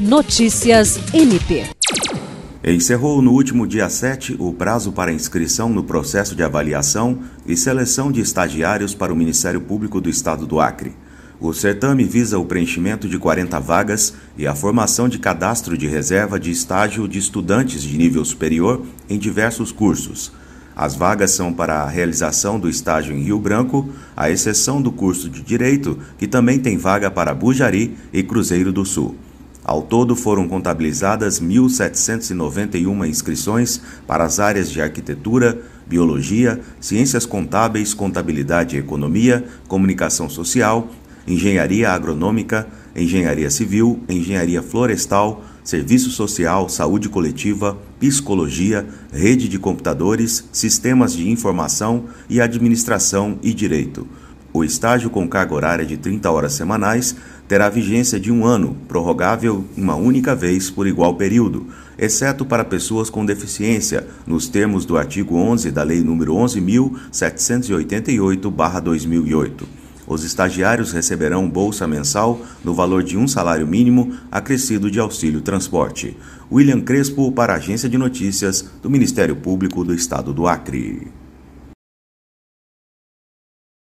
Notícias MP. Encerrou no último dia 7 o prazo para inscrição no processo de avaliação e seleção de estagiários para o Ministério Público do Estado do Acre. O certame visa o preenchimento de 40 vagas e a formação de cadastro de reserva de estágio de estudantes de nível superior em diversos cursos. As vagas são para a realização do estágio em Rio Branco, à exceção do curso de Direito, que também tem vaga para Bujari e Cruzeiro do Sul. Ao todo foram contabilizadas 1.791 inscrições para as áreas de arquitetura, biologia, ciências contábeis, contabilidade e economia, comunicação social, engenharia agronômica, engenharia civil, engenharia florestal, serviço social, saúde coletiva, psicologia, rede de computadores, sistemas de informação e administração e direito. O estágio com carga horária de 30 horas semanais terá vigência de um ano, prorrogável uma única vez por igual período, exceto para pessoas com deficiência, nos termos do artigo 11 da Lei nº 11.788-2008. Os estagiários receberão bolsa mensal no valor de um salário mínimo acrescido de auxílio transporte. William Crespo para a Agência de Notícias do Ministério Público do Estado do Acre.